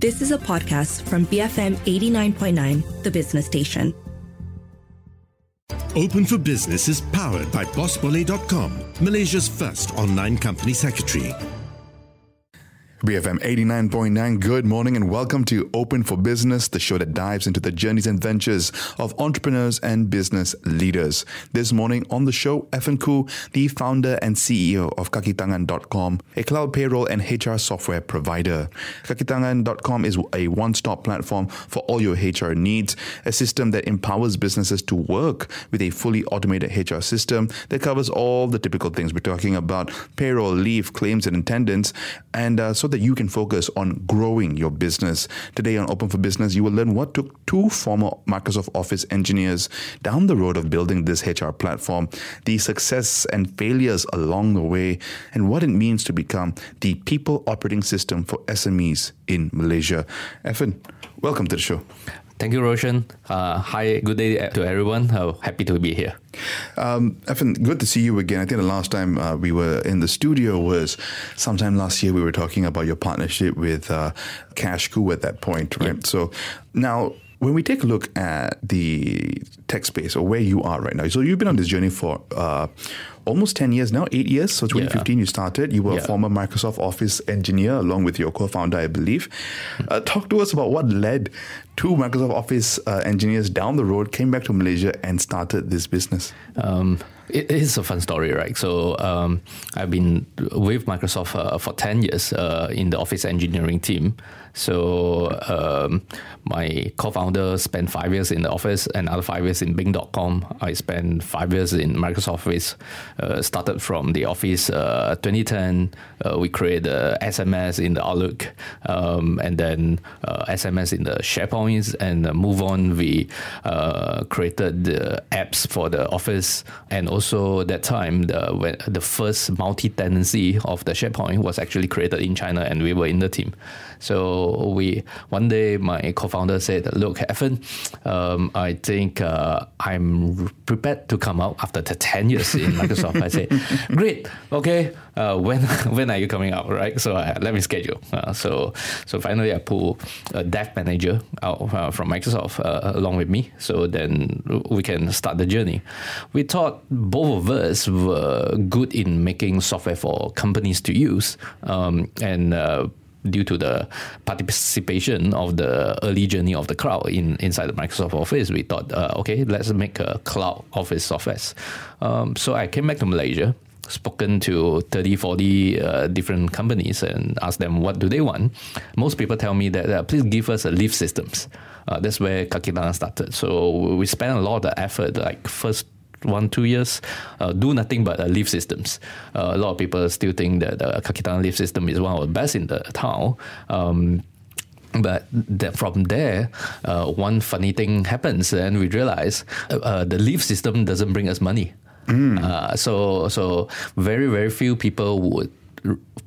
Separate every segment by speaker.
Speaker 1: This is a podcast from BFM 89.9, the business station.
Speaker 2: Open for Business is powered by BossBole.com, Malaysia's first online company secretary.
Speaker 3: BFM 89.9, good morning and welcome to Open for Business, the show that dives into the journeys and ventures of entrepreneurs and business leaders. This morning on the show, Evan Khoo, the founder and CEO of Kakitangan.com, a cloud payroll and HR software provider. Kakitangan.com is a one stop platform for all your HR needs, a system that empowers businesses to work with a fully automated HR system that covers all the typical things we're talking about payroll, leave, claims, and attendance. And uh, so that you can focus on growing your business. Today on Open for Business, you will learn what took two former Microsoft Office engineers down the road of building this HR platform, the success and failures along the way, and what it means to become the people operating system for SMEs in Malaysia. Evan, welcome to the show.
Speaker 4: Thank you, Roshan. Uh, hi, good day to everyone. Uh, happy to be here.
Speaker 3: Um, Evan, good to see you again. I think the last time uh, we were in the studio was sometime last year. We were talking about your partnership with uh, Cashku at that point, right? Yep. So now when we take a look at the tech space or where you are right now, so you've been on this journey for uh, almost 10 years now, eight years. So 2015 yeah. you started. You were yeah. a former Microsoft Office engineer along with your co-founder, I believe. Uh, talk to us about what led two Microsoft Office uh, engineers down the road, came back to Malaysia and started this business. Um,
Speaker 4: it is a fun story, right? So um, I've been with Microsoft uh, for 10 years uh, in the office engineering team. So um, my co-founder spent five years in the office, another five years in Bing.com. I spent five years in Microsoft Office. Uh, started from the office uh, 2010. Uh, we created SMS in the Outlook, um, and then SMS uh, in the SharePoint, and move on. We uh, created the apps for the office, and also that time the the first multi-tenancy of the SharePoint was actually created in China, and we were in the team. So we one day my co-founder said, "Look, Evan, um, I think uh, I'm prepared to come out after ten years in Microsoft." I said, "Great, okay. Uh, when when are you coming out? Right? So uh, let me schedule." Uh, so so finally, I pull a dev manager out uh, from Microsoft uh, along with me. So then we can start the journey. We thought both of us were good in making software for companies to use, um, and due to the participation of the early journey of the cloud in inside the Microsoft Office, we thought, uh, okay, let's make a cloud office software. Um, so I came back to Malaysia, spoken to 30, 40 uh, different companies and asked them what do they want. Most people tell me that uh, please give us a leave systems. Uh, that's where Kakitangan started. So we spent a lot of effort, like first one two years uh, do nothing but uh, leave systems. Uh, a lot of people still think that the Kakitangan leave system is one of the best in the town. Um, but that from there, uh, one funny thing happens, and we realize uh, uh, the leaf system doesn't bring us money. Mm. so, so very very few people would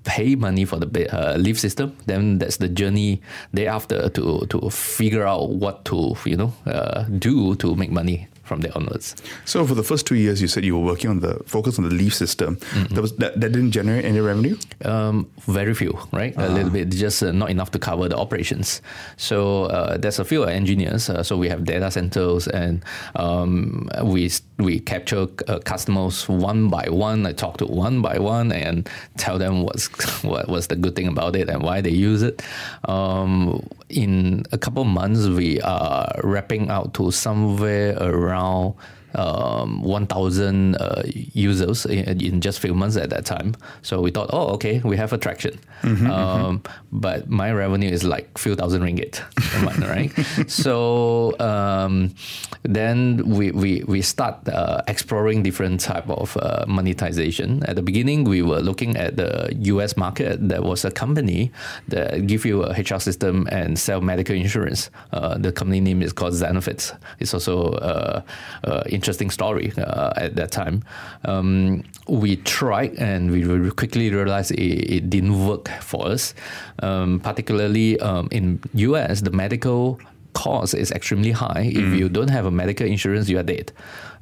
Speaker 4: pay money for the uh, leave system, then that's the journey thereafter to to figure out what to you know uh, do to make money from there onwards.
Speaker 3: So for the first two years, you said you were working on the focus on the leaf system. Mm-hmm. That was that, that didn't generate any revenue. Um,
Speaker 4: very few, right? Uh-huh. A little bit, just uh, not enough to cover the operations. So uh, there's a few engineers. Uh, so we have data centers, and um, we we capture uh, customers one by one. I talk to one by one and tell them what's what was the good thing about it and why they use it. Um, in a couple months, we are wrapping out to somewhere around um, 1,000 uh, users in, in, just few months at that time. So we thought, oh, okay, we have attraction. Mm-hmm, um, mm-hmm. But my revenue is like few thousand ringgit a month, right? so um, then we, we, we start uh, exploring different type of uh, monetization. At the beginning, we were looking at the US market. There was a company that give you a HR system and sell medical insurance. Uh, the company name is called Zenefits. It's also uh, uh, interesting story uh, at that time. Um, we tried and we quickly realized it, it didn't work for us. Um, particularly um, in US, the medical cost is extremely high. If you don't have a medical insurance, you are dead.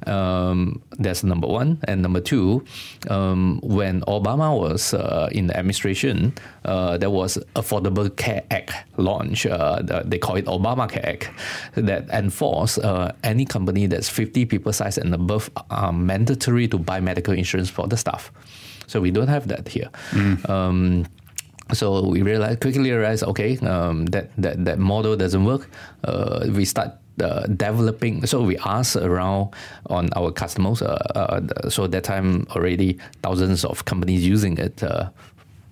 Speaker 4: Um, that's number one. And number two, um, when Obama was uh, in the administration, uh, there was Affordable Care Act launch. Uh, the, they call it Obamacare Act that enforce uh, any company that's 50 people size and above are mandatory to buy medical insurance for the staff. So we don't have that here. Um, so we realized quickly realized okay um, that, that that model doesn't work. Uh, we start uh, developing. So we asked around on our customers. Uh, uh, so that time already thousands of companies using it.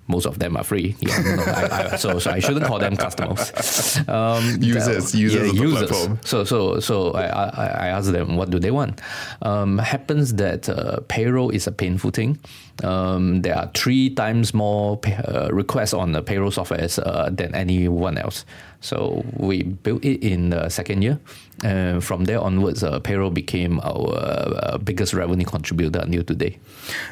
Speaker 4: Uh, most of them are free. Yeah, no, I, I, so so I shouldn't call them customers. Um,
Speaker 3: Users, users of the platform.
Speaker 4: So so so I, I, I asked them what do they want. Um, happens that uh, payroll is a painful thing. Um, there are three times more pay, uh, requests on the payroll software uh, than anyone else. So we built it in the second year. And from there onwards, uh, payroll became our uh, biggest revenue contributor until today.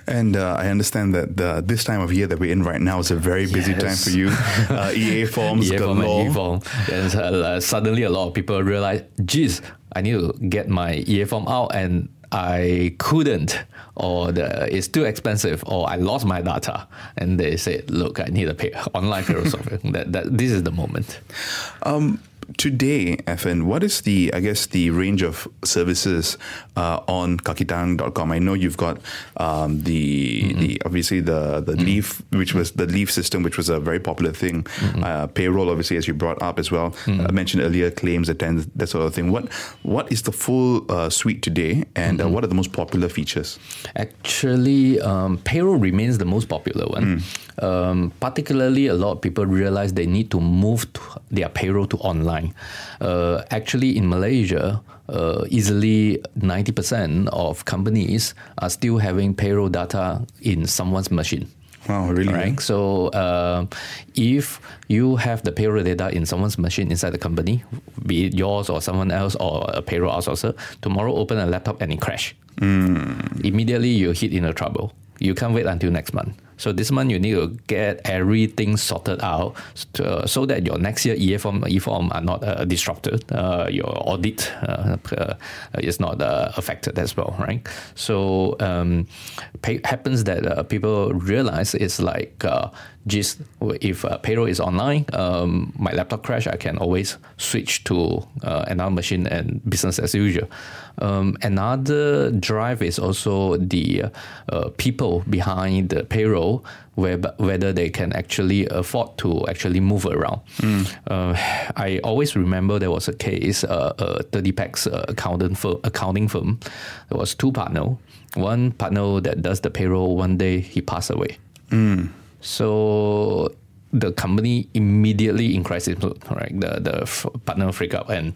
Speaker 3: And uh, I understand that the, this time of year that we're in right now is a very busy
Speaker 4: Yes.
Speaker 3: time for you. Uh, EA forms
Speaker 4: EA form and form. And uh, suddenly a lot of people realize, geez, I need to get my EA form out and I couldn't, or the, it's too expensive, or I lost my data. And they said, look, I need a pay, online payroll software. That, that, this is the moment.
Speaker 3: Um, today, Evan, what is the, I guess, the range of services uh, on kakitangan.com? I know you've got um, the, the obviously the the leaf, which was the leaf system, which was a very popular thing. Uh, payroll, obviously, as you brought up as well. I mentioned earlier, claims, attendance, that sort of thing. What what is the full uh, suite today, and uh, what are the most popular features?
Speaker 4: Actually, um, payroll remains the most popular one. Um, particularly, a lot of people realize they need to move to their payroll to online. Uh, actually, in Malaysia, uh, easily 90% of companies are still having payroll data in someone's machine.
Speaker 3: Wow, really?
Speaker 4: Right. So uh, if you have the payroll data in someone's machine inside the company, be it yours or someone else or a payroll outsourcer, tomorrow open a laptop and it crash. Immediately you hit into trouble. You can't wait until next month. So this month you need to get everything sorted out to, uh, so that your next year EA form, E form are not uh, disrupted. Uh, your audit uh, uh, is not uh, affected as well, right? So um, pay, happens that uh, people realize it's like uh, just if uh, payroll is online, um, my laptop crash, I can always switch to uh, another machine and business as usual. Um, another drive is also the uh, people behind the payroll, where, whether they can actually afford to actually move around. Uh, I always remember there was a case, uh, a 30 packs uh, accountant firm, accounting firm. There was two partner. One partner that does the payroll, one day he passed away. So the company immediately in crisis right? The the partner freak out and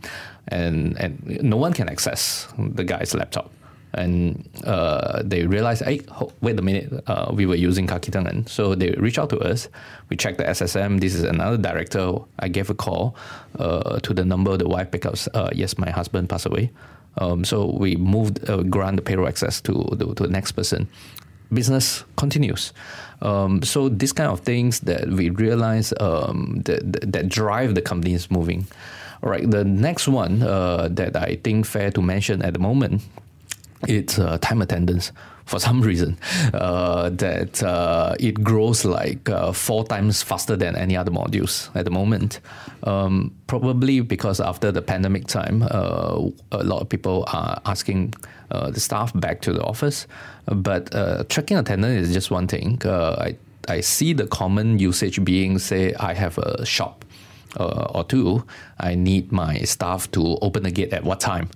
Speaker 4: and and no one can access the guy's laptop. And uh, they realized, hey, ho- wait a minute, uh, we were using Kakitangan. So they reached out to us. We checked the SSM. This is another director. I gave a call uh, to the number. The wife picked up, uh, yes, my husband passed away. Um, so we moved, uh, grant the payroll access to the, to the next person business continues. Um, so these kind of things that we realize um, that, that, that drive the companies moving. All right, the next one uh, that I think fair to mention at the moment, it's uh, time attendance. For some reason, uh, that uh, it grows like uh, four times faster than any other modules at the moment. Um, probably because after the pandemic time, uh, a lot of people are asking uh, the staff back to the office. But tracking attendance is just one thing. I I see the common usage being say I have a shop or two. I need my staff to open the gate at what time.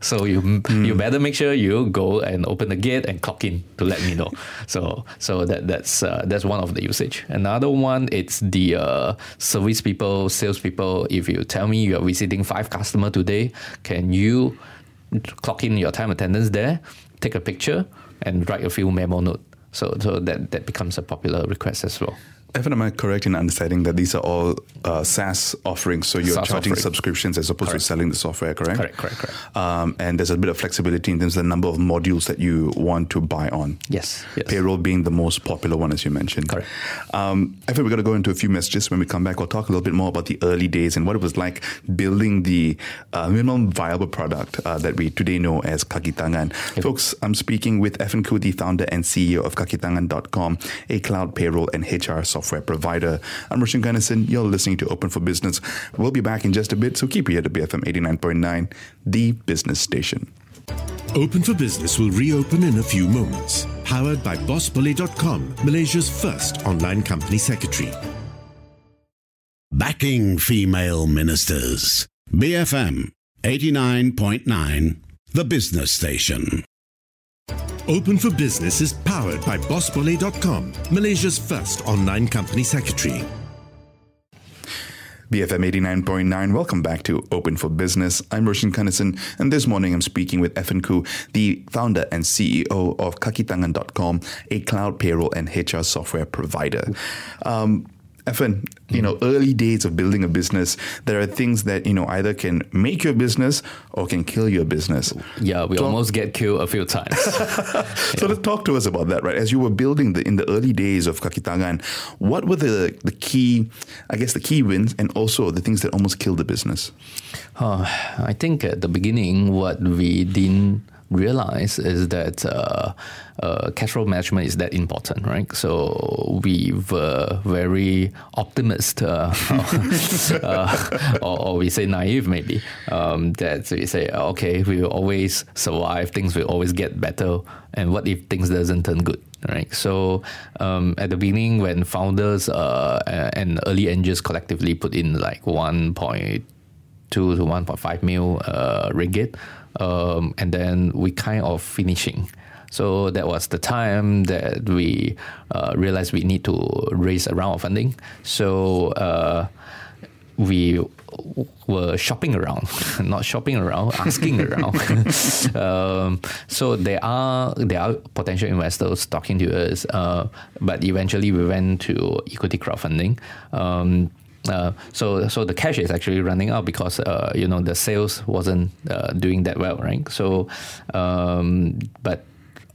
Speaker 4: So you you better make sure you go and open the gate and clock in to let me know. So so that that's uh, that's one of the usage. Another one it's the uh, service people, sales people. If you tell me you are visiting five customer today, can you clock in your time attendance there, take a picture, and write a few memo note. So so that that becomes a popular request as well.
Speaker 3: Evan, am I correct in understanding that these are all uh, SaaS offerings? So you're
Speaker 4: SaaS
Speaker 3: charging
Speaker 4: offering.
Speaker 3: subscriptions as opposed
Speaker 4: Correct.
Speaker 3: to selling the software, correct?
Speaker 4: Correct, correct, correct.
Speaker 3: Um, and there's a bit of flexibility in terms of the number of modules that you want to buy on.
Speaker 4: Yes, yes.
Speaker 3: Payroll being the most popular one, as you mentioned.
Speaker 4: Correct.
Speaker 3: Um, I think we're going to go into a few messages. When we come back, we'll talk a little bit more about the early days and what it was like building the uh, minimum viable product uh, that we today know as Kakitangan. Folks, I'm speaking with Evan Khoo, the founder and CEO of Kakitangan.com, a cloud payroll and HR software provider. I'm Roshan Kanesan. You're listening to Open for Business. We'll be back in just a bit, so keep it here to BFM 89.9, the business station.
Speaker 2: Open for Business will reopen in a few moments. Powered by BossBully.com, Malaysia's first online company secretary.
Speaker 5: Backing female ministers. BFM 89.9, the business station.
Speaker 2: Open for Business is powered by BossBully.com, Malaysia's first online company secretary.
Speaker 3: BFM 89.9, welcome back to Open for Business. I'm Roshan Kanesan, and this morning I'm speaking with Evan Khoo, the founder and CEO of Kakitangan.com, a cloud payroll and HR software provider. Um, Evan, you know, early days of building a business, there are things that, you know, either can make your business or can kill your business.
Speaker 4: Yeah, we
Speaker 3: Talk-
Speaker 4: almost get killed a few times.
Speaker 3: So let's talk to us about that, right? As you were building the in the early days of Kakitangan, what were the the key, I guess, the key wins and also the things that almost killed the business?
Speaker 4: Uh, I think at the beginning, what we didn't realize is that uh, uh, cash flow management is that important, right? So we were very optimist, uh, uh, or, or we say naive maybe, um, that we say, okay, we will always survive, things will always get better, and what if things doesn't turn good? Right. So um, at the beginning, when founders uh, and early angels collectively put in like one point two to 1.5 mil uh, ringgit. Um, and then we kind of finishing. So that was the time that we uh, realized we need to raise a round of funding. So uh, we were shopping around, not shopping around, asking around. um, so there are there are potential investors talking to us, uh, but eventually we went to equity crowdfunding. Um, uh, so so the cash is actually running out because uh, you know the sales wasn't uh, doing that well, right? So, um, but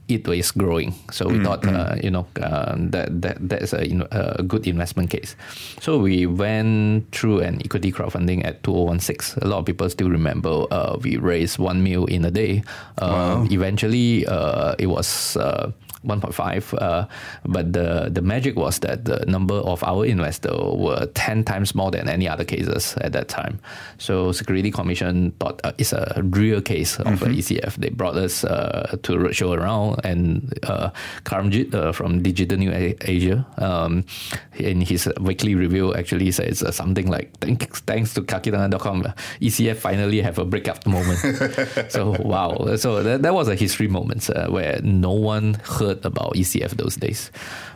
Speaker 4: it was growing. So we thought, uh, you know, uh, that that that's a, a good investment case. So we went through an equity crowdfunding at 2016. A lot of people still remember uh, we raised one mil in a day. Um, Eventually, uh, it was. Uh, 1.5, uh, but the the magic was that the number of our investors were 10 times more than any other cases at that time. So Security Commission thought uh, it's a real case of a ECF. They brought us uh, to roadshow around, and uh, Karamjit uh, from Digital News Asia, um, in his weekly review, actually says uh, something like, thanks, thanks to Kakitangan.com, ECF finally have a breakup moment. so wow, so that, that was a history moment uh, where no one heard about ECF those days.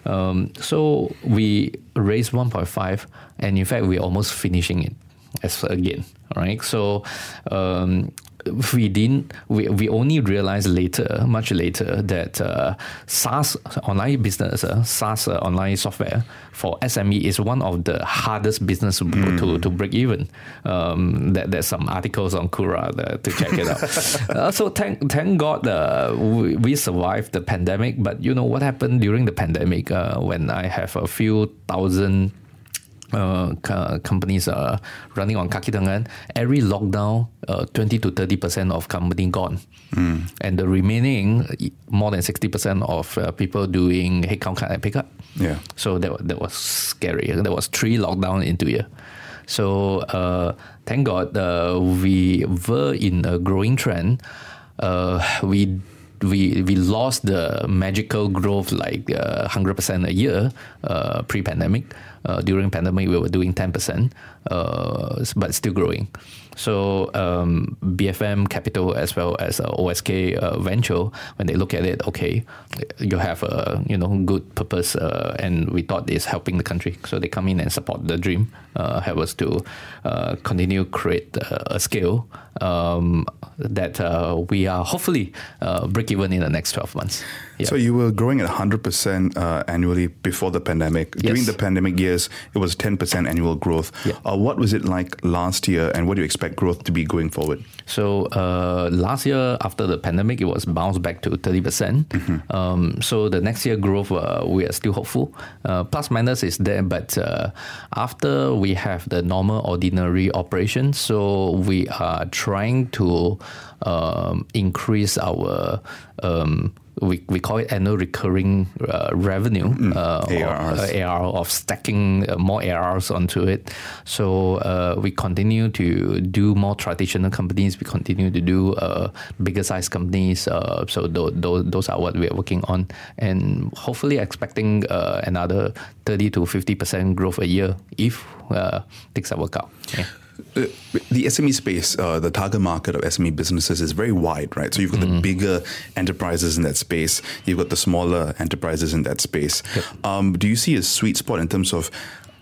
Speaker 4: Um, so we raised 1.5, and in fact, we're almost finishing it as again. Right, so um, we didn't. We, we only realized later, much later, that uh, SaaS online business, uh, SaaS uh, online software for SME is one of the hardest business to, to, to break even. Um, that, there's some articles on Quora that, to check it out. uh, so thank thank God uh, we, we survived the pandemic. But you know what happened during the pandemic uh, when I have a few thousand uh, co- companies are running on Kakitangan, every lockdown, uh, 20 to 30% of company gone. And the remaining, more than 60% of uh, people doing headcount cut and pickup.
Speaker 3: Yeah.
Speaker 4: So that, that was scary. There was three lockdown in two years. So uh, thank God uh, we were in a growing trend. Uh, we we we lost the magical growth like uh, hundred percent a year uh, pre-pandemic. Uh, during pandemic, we were doing 10%, uh, but still growing. So um, BFM Capital as well as uh, OSK uh, Venture, when they look at it, okay, you have a you know good purpose, uh, and we thought it's helping the country. So they come in and support the dream, uh, help us to uh, continue create a scale um, that uh, we are hopefully break even in the next 12 months.
Speaker 3: Yeah. So you were growing at 100% uh, annually before the pandemic. Yes. During the pandemic years, it was 10% annual growth. Yeah. Uh, what was it like last year, and what do you expect growth to be going forward?
Speaker 4: So uh, last year, after the pandemic, it was bounced back to 30%. percent mm hmm um, so the next year growth, uh, we are still hopeful. Uh, plus minus is there, but uh, after we have the normal ordinary operation, so we are trying to um, increase our um, we, we call it annual recurring uh, revenue mm, uh,
Speaker 3: ARRs.
Speaker 4: Or, uh, AR of stacking uh, more ARRs onto it. So uh, we continue to do more traditional companies. We continue to do uh, bigger size companies. so th- th- those are what we are working on, and hopefully expecting another thirty to fifty percent growth a year if things work out. Yeah.
Speaker 3: Uh, the SME space, uh, the target market of SME businesses is very wide, right? So you've got mm-hmm. the bigger enterprises in that space, you've got the smaller enterprises in that space. Yep. Um, do you see a sweet spot in terms of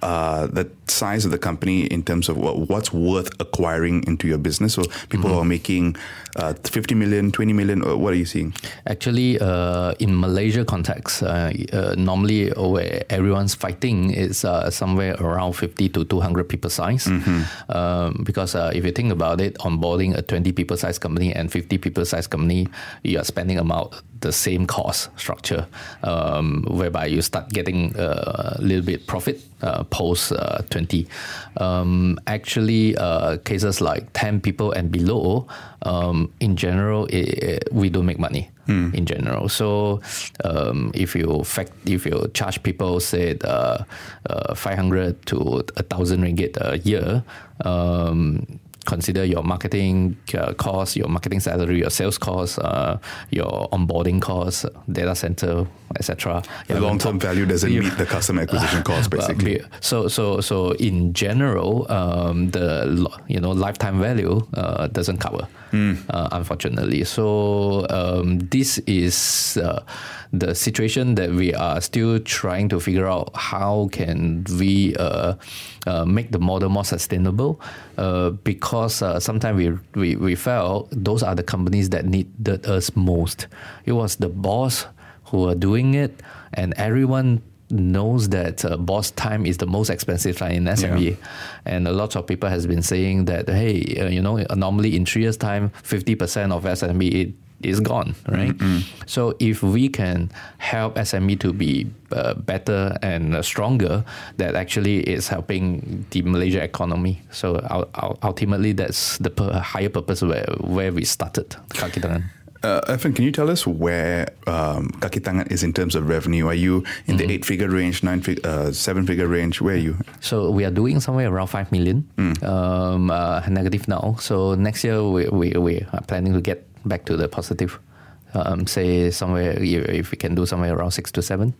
Speaker 3: uh, the size of the company in terms of what, what's worth acquiring into your business? So people mm-hmm. are making uh, 50 million, 20 million. What are you seeing?
Speaker 4: Actually, uh, in Malaysia context, uh, uh, normally where everyone's fighting is uh, somewhere around 50 to 200 people size. Mm-hmm. Um, because if you think about it, onboarding a 20 people size company and 50 people size company, you are spending about the same cost structure, um, whereby you start getting a little bit profit uh, post uh, 20. Um, actually, uh, cases like 10 people and below, um, in general, it, it, we don't make money. Mm. In general, so um, if you fact if you charge people say uh, uh, 500 to a thousand ringgit a year, um, consider your marketing uh, cost, your marketing salary, your sales cost, uh, your onboarding cost, data center, etc.
Speaker 3: The long term value doesn't you, meet the customer acquisition cost, basically.
Speaker 4: So, so, so in general, um, the you know lifetime value uh, doesn't cover, mm. unfortunately. So um, this is uh, the situation that we are still trying to figure out how can we uh, uh, make the model more sustainable uh, because uh, sometimes we, we, we felt those are the companies that needed us most. It was the boss who are doing it and everyone knows that uh, boss time is the most expensive line in SME, yeah. and a lot of people has been saying that hey, uh, you know, normally in three years time, fifty percent of SME is gone, right? Mm-hmm. So if we can help SME to be uh, better and uh, stronger, that actually is helping the Malaysia economy. So ultimately, that's the per- higher purpose where where we started Kakitangan.
Speaker 3: Uh, Evan, can you tell us where um, Kakitangan is in terms of revenue? Are you in mm-hmm. the eight-figure range, nine, fig- uh, seven-figure range? Where are you?
Speaker 4: So we are doing somewhere around five million mm. um, uh, negative now. So next year we, we, we are planning to get back to the positive. Um, say somewhere if we can do somewhere around six to seven.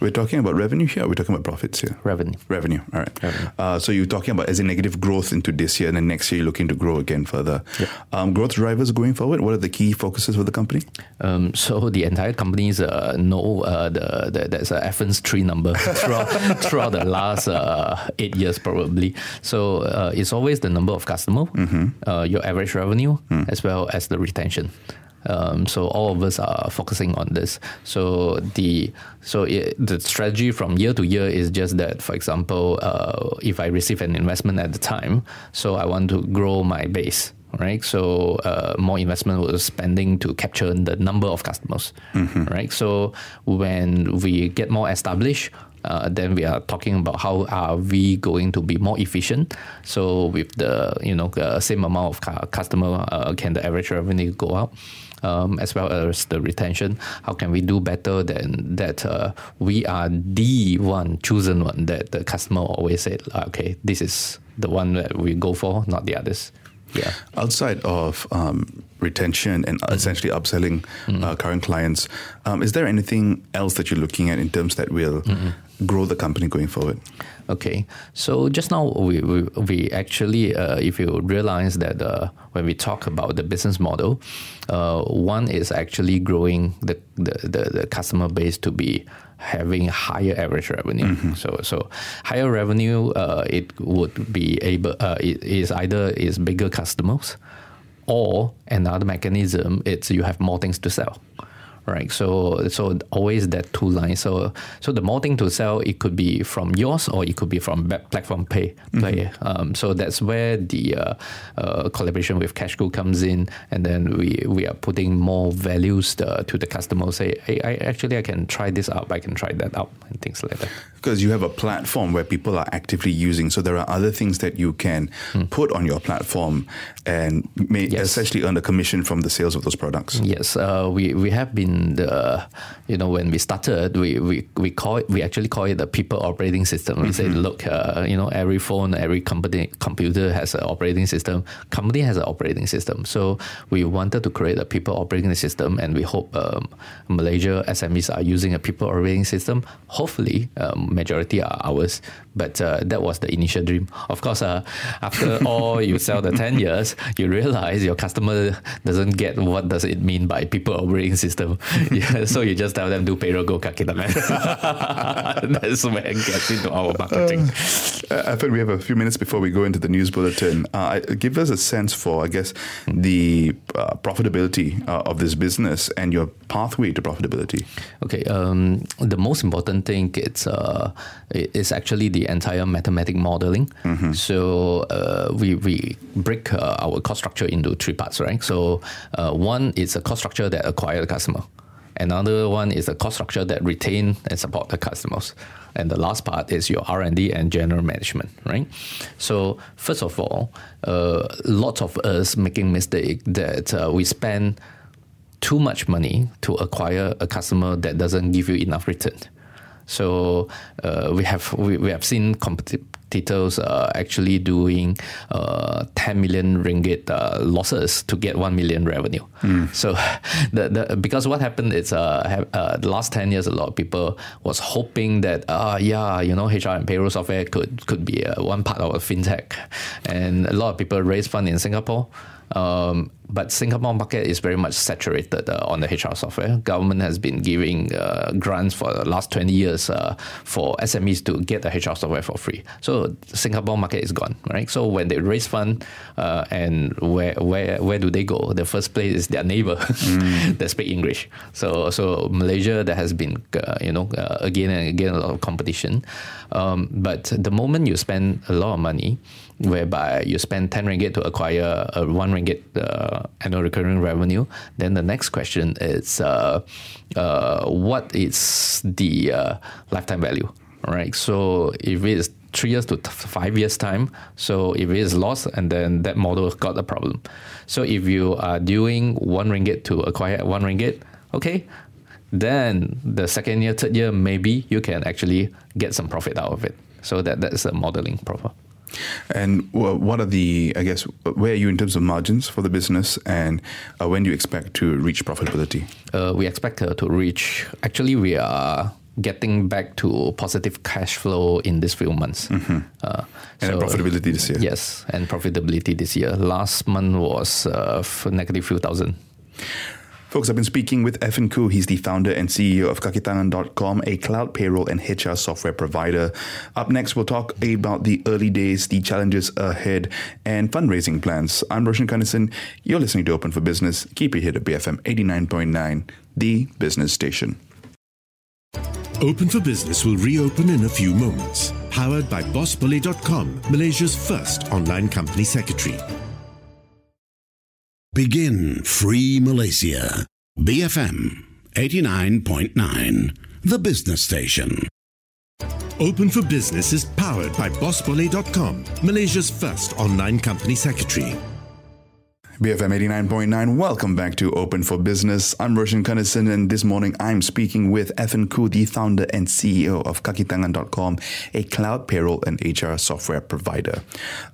Speaker 3: We're talking about revenue here. we're talking about profits here.
Speaker 4: Revenue.
Speaker 3: Revenue. All right. Revenue. Uh, so you're talking about as a negative growth into this year, and then next year you're looking to grow again further. Yep. Um, growth drivers going forward. What are the key focuses for the company?
Speaker 4: Um, so the entire companies uh, no uh, the, the there's a Evans tree number throughout throughout the last uh, eight years probably. So uh, it's always the number of customer, mm-hmm. Uh, your average revenue, mm. as well as the retention. Um, so all of us are focusing on this. So the so it, the strategy from year to year is just that. For example, uh, if I receive an investment at the time, so I want to grow my base. Right, so uh, more investment was spending to capture the number of customers. Mm-hmm. Right, so when we get more established, uh, then we are talking about how are we going to be more efficient. So with the you know uh, same amount of customer, uh, can the average revenue go up? Um, as well as the retention. How can we do better than that? Uh, we are the one chosen one that the customer always said, okay, this is the one that we go for, not the others. Yeah.
Speaker 3: Outside of um, retention and mm-hmm. essentially upselling mm-hmm. uh, current clients, um, is there anything else that you're looking at in terms that will mm-hmm. grow the company going forward?
Speaker 4: Okay, so just now we we, we actually, uh, if you realize that uh, when we talk about the business model, uh, one is actually growing the, the, the, the, customer base to be having higher average revenue. Mm-hmm. So so higher revenue, uh, it would be able uh, it is either is bigger customers, or another mechanism. It's you have more things to sell right? So so always that two lines. So so the more thing to sell, it could be from yours or it could be from platform pay player. Mm-hmm. Um, so that's where the uh, uh, collaboration with Cashku comes in, and then we we are putting more values to, uh, to the customer. Say, hey, I actually I can try this out, I can try that out, and things like that.
Speaker 3: Because you have a platform where people are actively using, so there are other things that you can mm. put on your platform and may yes. essentially earn a commission from the sales of those products.
Speaker 4: Yes, uh, we we have been the you know when we started we, we, we call it we actually call it the people operating system. We mm-hmm. say look uh, you know every phone every company computer has an operating system. Company has an operating system. So we wanted to create a people operating system and we hope um, Malaysia SMEs are using a people operating system. Hopefully um, majority are ours but uh, that was the initial dream of course uh, after all you sell the 10 years you realize your customer doesn't get what does it mean by people operating system yeah, so you just tell them do payroll, go man. That's where it gets into our marketing.
Speaker 3: Uh, I think we have a few minutes before we go into the news bulletin. Uh, give us a sense for, I guess, the uh, profitability uh, of this business and your pathway to profitability.
Speaker 4: Okay, um, the most important thing it's uh, it's actually the entire mathematic modeling. Mm-hmm. So uh, we we break our cost structure into three parts, right? So one is a cost structure that acquire the customer. Another one is the cost structure that retain and support the customers. And the last part is your R&D and general management, right? So first of all, uh, lots of us making mistake that uh, we spend too much money to acquire a customer that doesn't give you enough return. So uh, we have we, we have seen competitors uh, actually doing uh, 10 million ringgit uh, losses to get 1 million revenue. Mm. So the, the because what happened is uh, uh, the last 10 years a lot of people was hoping that uh, yeah you know HR and payroll software could could be one part of a fintech, and a lot of people raise fund in Singapore. Um, but Singapore market is very much saturated uh, on the HR software. Government has been giving uh, grants for the last 20 years uh, for SMEs to get the HR software for free. So Singapore market is gone, right? So when they raise fund, uh, and where where where do they go? The first place is their neighbor mm. that speak English. So so Malaysia there has been uh, you know uh, again and again a lot of competition, um, but the moment you spend a lot of money whereby you spend 10 ringgit to acquire a 1 ringgit uh, annual recurring revenue, then the next question is uh, uh, what is the uh, lifetime value, right? So if it is three years to five years time, so if it is lost, and then that model got a problem. So if you are doing 1 ringgit to acquire 1 ringgit, okay, then the second year, third year, maybe you can actually get some profit out of it. So that that's a modeling proper.
Speaker 3: And what are the, I guess, where are you in terms of margins for the business and uh, when do you expect to reach profitability?
Speaker 4: Uh, we expect uh, to reach, actually, we are getting back to positive cash flow in these few months. Mm-hmm.
Speaker 3: Uh, and so, profitability this year.
Speaker 4: Yes, and profitability this year. Last month was uh, negative few thousand.
Speaker 3: Folks, I've been speaking with Evan Khoo. He's the founder and CEO of Kakitangan.com, a cloud payroll and HR software provider. Up next, we'll talk about the early days, the challenges ahead, and fundraising plans. I'm Roshan Kanesan. You're listening to Open for Business. Keep it here at BFM 89.9, the business station.
Speaker 2: Open for Business will reopen in a few moments. Powered by BossBully.com, Malaysia's first online company secretary.
Speaker 5: Begin Free Malaysia. BFM 89.9, the business station.
Speaker 2: Open for Business is powered by BossBully.com, Malaysia's first online company secretary.
Speaker 3: BFM 89.9, welcome back to Open for Business. I'm Roshan Kanesan, and this morning I'm speaking with Evan Khoo, the founder and CEO of kakitangan.com, a cloud payroll and HR software provider.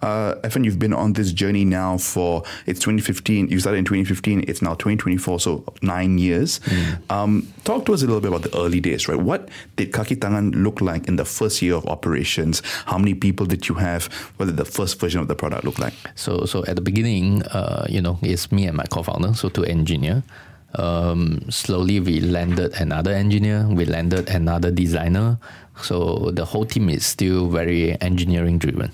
Speaker 3: Uh, Evan, you've been on this journey now for, it's 2015, you started in 2015, it's now 2024, so nine years. Mm. Um, talk to us a little bit about the early days, right? What did Kakitangan look like in the first year of operations? How many people did you have? What did the first version of the product look like?
Speaker 4: So, so at the beginning, uh, you know, it's me and my co-founder, so two engineer. Um, slowly we landed another engineer, we landed another designer. So the whole team is still very engineering driven.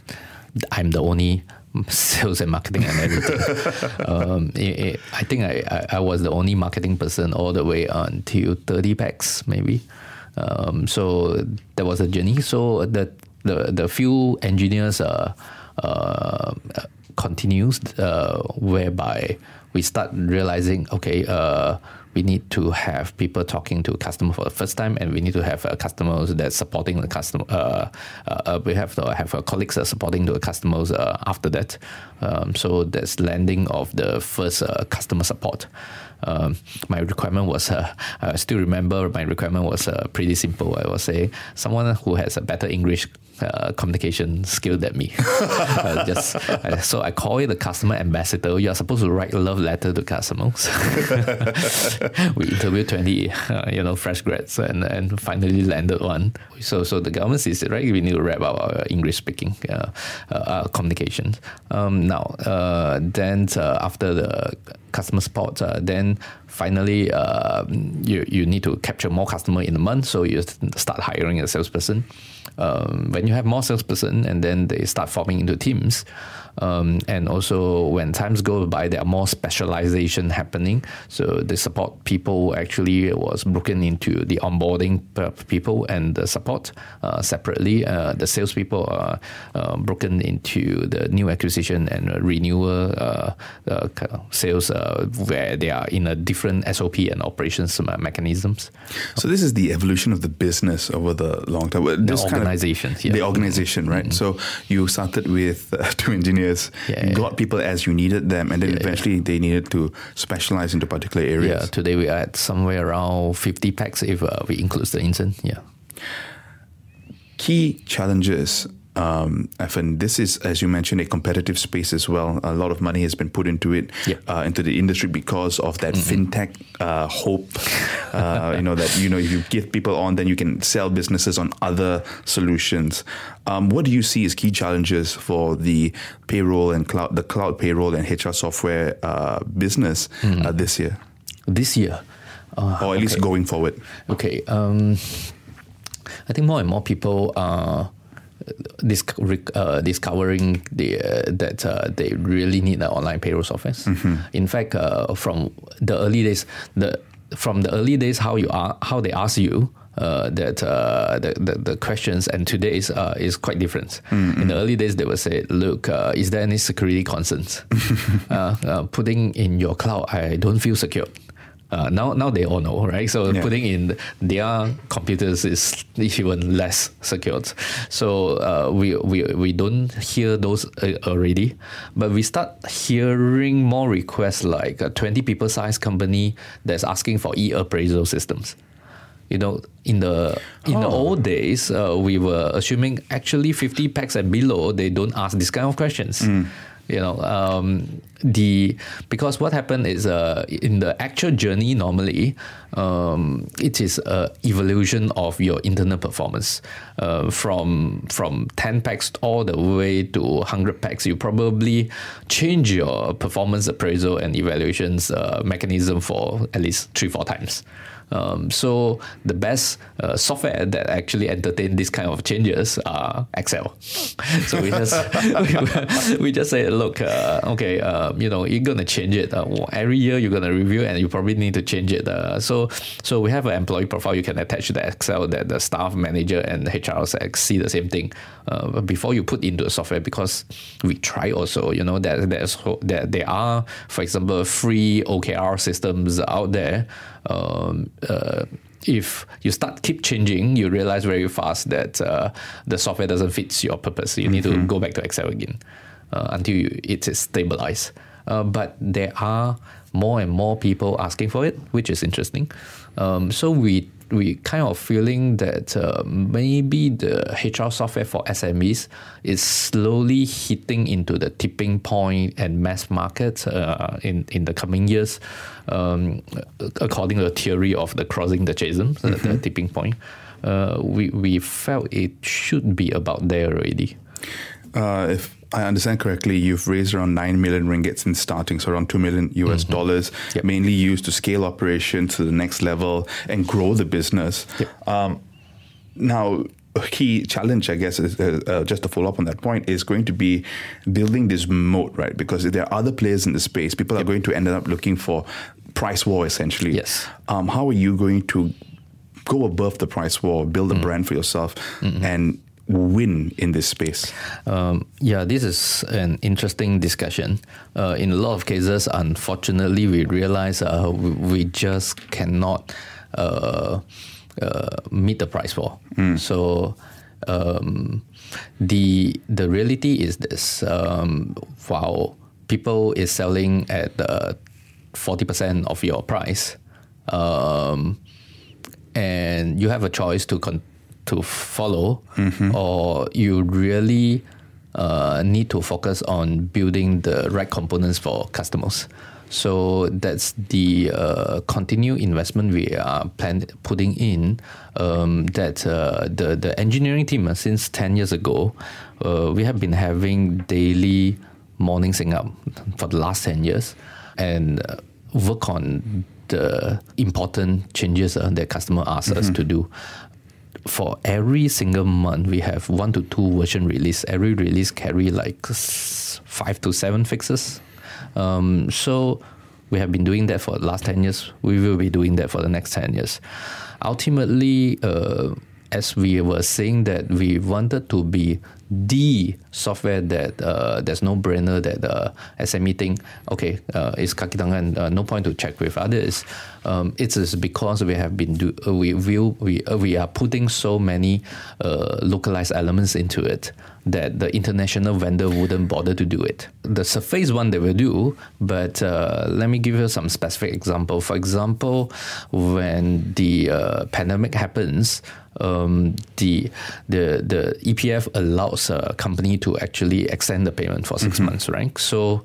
Speaker 4: I'm the only sales and marketing and everything. um, it, it, I think I, I, I, was the only marketing person all the way until 30 packs maybe. Um, so that was a journey. So the the, the few engineers uh, uh, continues, uh, whereby we start realizing, okay, uh, we need to have people talking to customer for the first time, and we need to have uh, customers that supporting the customer. Uh, uh, uh we have to have colleagues supporting the customers after that. Um, so that's landing of the first customer support. Um, my requirement was, uh, I still remember my requirement was uh, pretty simple. I was say someone who has a better English uh, communication skill than me. uh, just uh, so I call it the customer ambassador. You are supposed to write love letter to customers. we interviewed twenty, uh, you know, fresh grads and, and finally landed one. So so the government says right. We need to wrap up our English speaking uh, communication. Um, now then after the customer support, then finally you you need to capture more customer in a month. So you start hiring a salesperson um, when you have more salesperson and then they start forming into teams, um, and also when times go by, there are more specialization happening. So the support people actually was broken into the onboarding people and the support uh, separately. Uh, the salespeople are uh, broken into the new acquisition and renewal uh, uh, sales, uh, where they are in a different SOP and operations mechanisms.
Speaker 3: So this is the evolution of the business over the long term.
Speaker 4: This the organization, kind of,
Speaker 3: yeah. the organization, right? Mm-hmm. So you started with two engineers yeah, got people as you needed them, and then yeah, eventually they needed to specialize into particular areas.
Speaker 4: Yeah, today we are at somewhere around 50 packs if uh, we include the intern. Yeah.
Speaker 3: Key challenges um, Evan, this is, as you mentioned, a competitive space as well. A lot of money has been put into it, yeah. uh, into the industry because of that mm-hmm. fintech uh, hope. Uh, you know that you know if you give people on, then you can sell businesses on other solutions. Um, what do you see as key challenges for the payroll and cloud, the cloud payroll and HR software uh, business mm. this year?
Speaker 4: This year,
Speaker 3: or at okay. least going forward.
Speaker 4: Okay. Um, I think more and more people are uh, discovering the, uh, that uh, they really need an online payroll software. Mm-hmm. In fact, uh, from the early days, the from the early days, how you are, how they ask you. Uh, that uh, the, the, the questions and today's is quite different. Mm-hmm. In the early days, they would say, "Look, is there any security concerns? putting in your cloud, I don't feel secure." Uh, now, now they all know, right? So yeah. putting in their computers is even less secured. So uh, we, we we don't hear those uh, already, but we start hearing more requests like a twenty people size company that's asking for e appraisal systems. You know, in the in oh. the old days, uh, we were assuming actually fifty packs and below they don't ask this kind of questions. Mm you know um, the because what happened is uh, in the actual journey normally um, it is a evolution of your internal performance. Uh, from from 10 packs all the way to 100 packs you probably change your performance appraisal and evaluations uh, mechanism for at least three four times um, so the best uh, software that actually entertain this kind of changes are Excel. so we just we, just say, look, uh, okay, uh, you know, you're gonna change it uh, every year. You're gonna review, and you probably need to change it. Uh, so so we have an employee profile you can attach to the Excel that the staff manager and HR see the same thing uh, before you put into the software because we try also. You know that that there are, for example, free OKR systems out there um, uh, if you start keep changing, you realize very fast that uh, the software doesn't fit your purpose. You mm-hmm. need to mm-hmm. go back to Excel again uh, until you, it is stabilized. uh, but there are more and more people asking for it, which is interesting. Um, so we we kind of feeling that uh, maybe the HR software for SMEs is slowly hitting into the tipping point and mass market uh, in in the coming years, um, according to the theory of the crossing the chasm, mm-hmm. the tipping point. Uh, we we felt it should be about there already.
Speaker 3: Uh, if I understand correctly, you've raised around 9 million ringgit in starting, so around 2 million US mm-hmm. dollars, yep. mainly used to scale operations to the next level and grow the business. Yep. Um, now, a key challenge, I guess, is, uh, uh, just to follow up on that point, is going to be building this moat, right? Because there are other players in the space. People yep. are going to end up looking for price war, essentially.
Speaker 4: Yes.
Speaker 3: Um, how are you going to go above the price war, build a mm. brand for yourself, mm-hmm. and win in this space? Um,
Speaker 4: yeah, this is an interesting discussion. Uh, in a lot of cases, unfortunately, we realize uh, we, just cannot uh, uh meet the price war. Mm. So um, the the reality is this: um, while people is selling at forty percent of your price, um, and you have a choice to. Con- to follow, mm-hmm. or you really uh, need to focus on building the right components for customers. So that's the uh, continued investment we are plan- putting in. Um, that uh, the the engineering team uh, since ten years ago, uh, we have been having daily morning sing up for the last ten years, and uh, work on the important changes uh, that customer asks mm-hmm. us to do for every single month, we have one to two version release. Every release carry like five to seven fixes. Um, so we have been doing that for the last 10 years. We will be doing that for the next 10 years. Ultimately, uh, as we were saying that we wanted to be the software that uh, there's no brainer that uh, SME think okay uh, is Kakitangan uh, no point to check with others. Um, it is because we have been do uh, we will we uh, we are putting so many uh, localized elements into it that the international vendor wouldn't bother to do it. The Surface one they will do, but uh, let me give you some specific example. For example, when the uh, pandemic happens, um, the the the EPF allows a company to actually extend the payment for 6 mm-hmm. months, right? So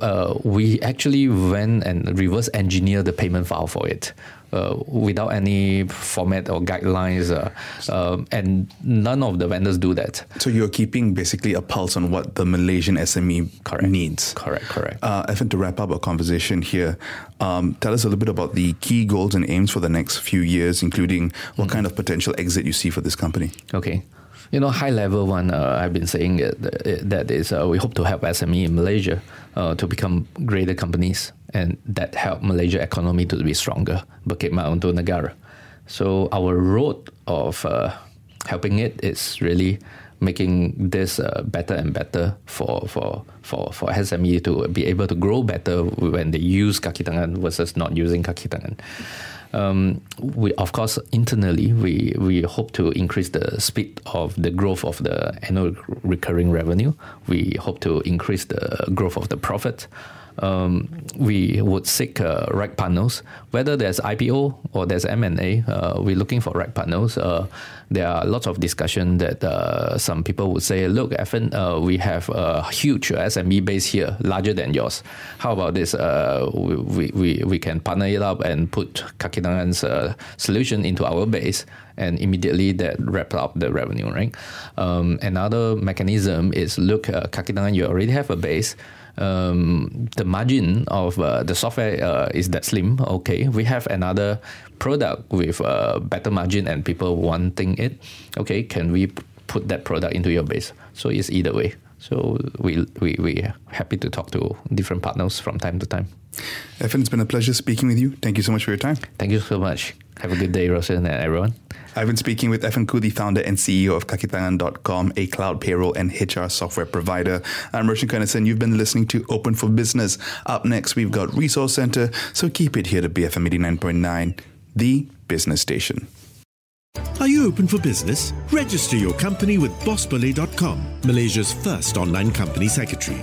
Speaker 4: uh, we actually went and reverse engineer the payment file for it uh, without any format or guidelines, uh, um, and none of the vendors do that.
Speaker 3: So you're keeping basically a pulse on what the Malaysian SME
Speaker 4: correct.
Speaker 3: needs.
Speaker 4: Correct, correct.
Speaker 3: Uh, Evan, to wrap up our conversation here, um, tell us a little bit about the key goals and aims for the next few years, including what mm-hmm. kind of potential exit you see for this company.
Speaker 4: Okay you know, high level one, uh, I've been saying it, it, that is, uh, we hope to help SME in Malaysia uh, to become greater companies and that helped Malaysia economy to be stronger. Bukit untuk negara. So our road of uh, helping it is really making this uh, better and better for, for, for, for SME to be able to grow better when they use Kakitangan versus not using Kakitangan. Um, we, of course, internally, we, we hope to increase the speed of the growth of the annual recurring revenue. We hope to increase the growth of the profit um, we would seek uh, right partners. Whether there's IPO or there's M&A, uh, we're looking for right partners. Uh, there are lots of discussion that uh, some people would say, look, Evan, uh, we have a huge SME base here, larger than yours. How about this? Uh, we, we, we can partner it up and put Kakitangan's solution into our base and immediately that wrap up the revenue, right? Um, another mechanism is look, Kakitangan, you already have a base um, the margin of uh, the software uh, is that slim. Okay, we have another product with a uh, better margin and people wanting it. Okay, can we put that product into your base? So it's either way. So we we we happy to talk to different partners from time to time.
Speaker 3: Evan, it's been a pleasure speaking with you. Thank you so much for your time.
Speaker 4: Thank you so much. Have a good day, Roshan and everyone.
Speaker 3: I've been speaking with Evan Khoo, founder and CEO of kakitangan.com, a cloud payroll and HR software provider. I'm Roshan Kanesan. You've been listening to Open for Business. Up next, we've got Resource Center, so keep it here to BFM 89.9, the business station.
Speaker 2: Are you open for business? Register your company with bossbole.com, Malaysia's first online company secretary.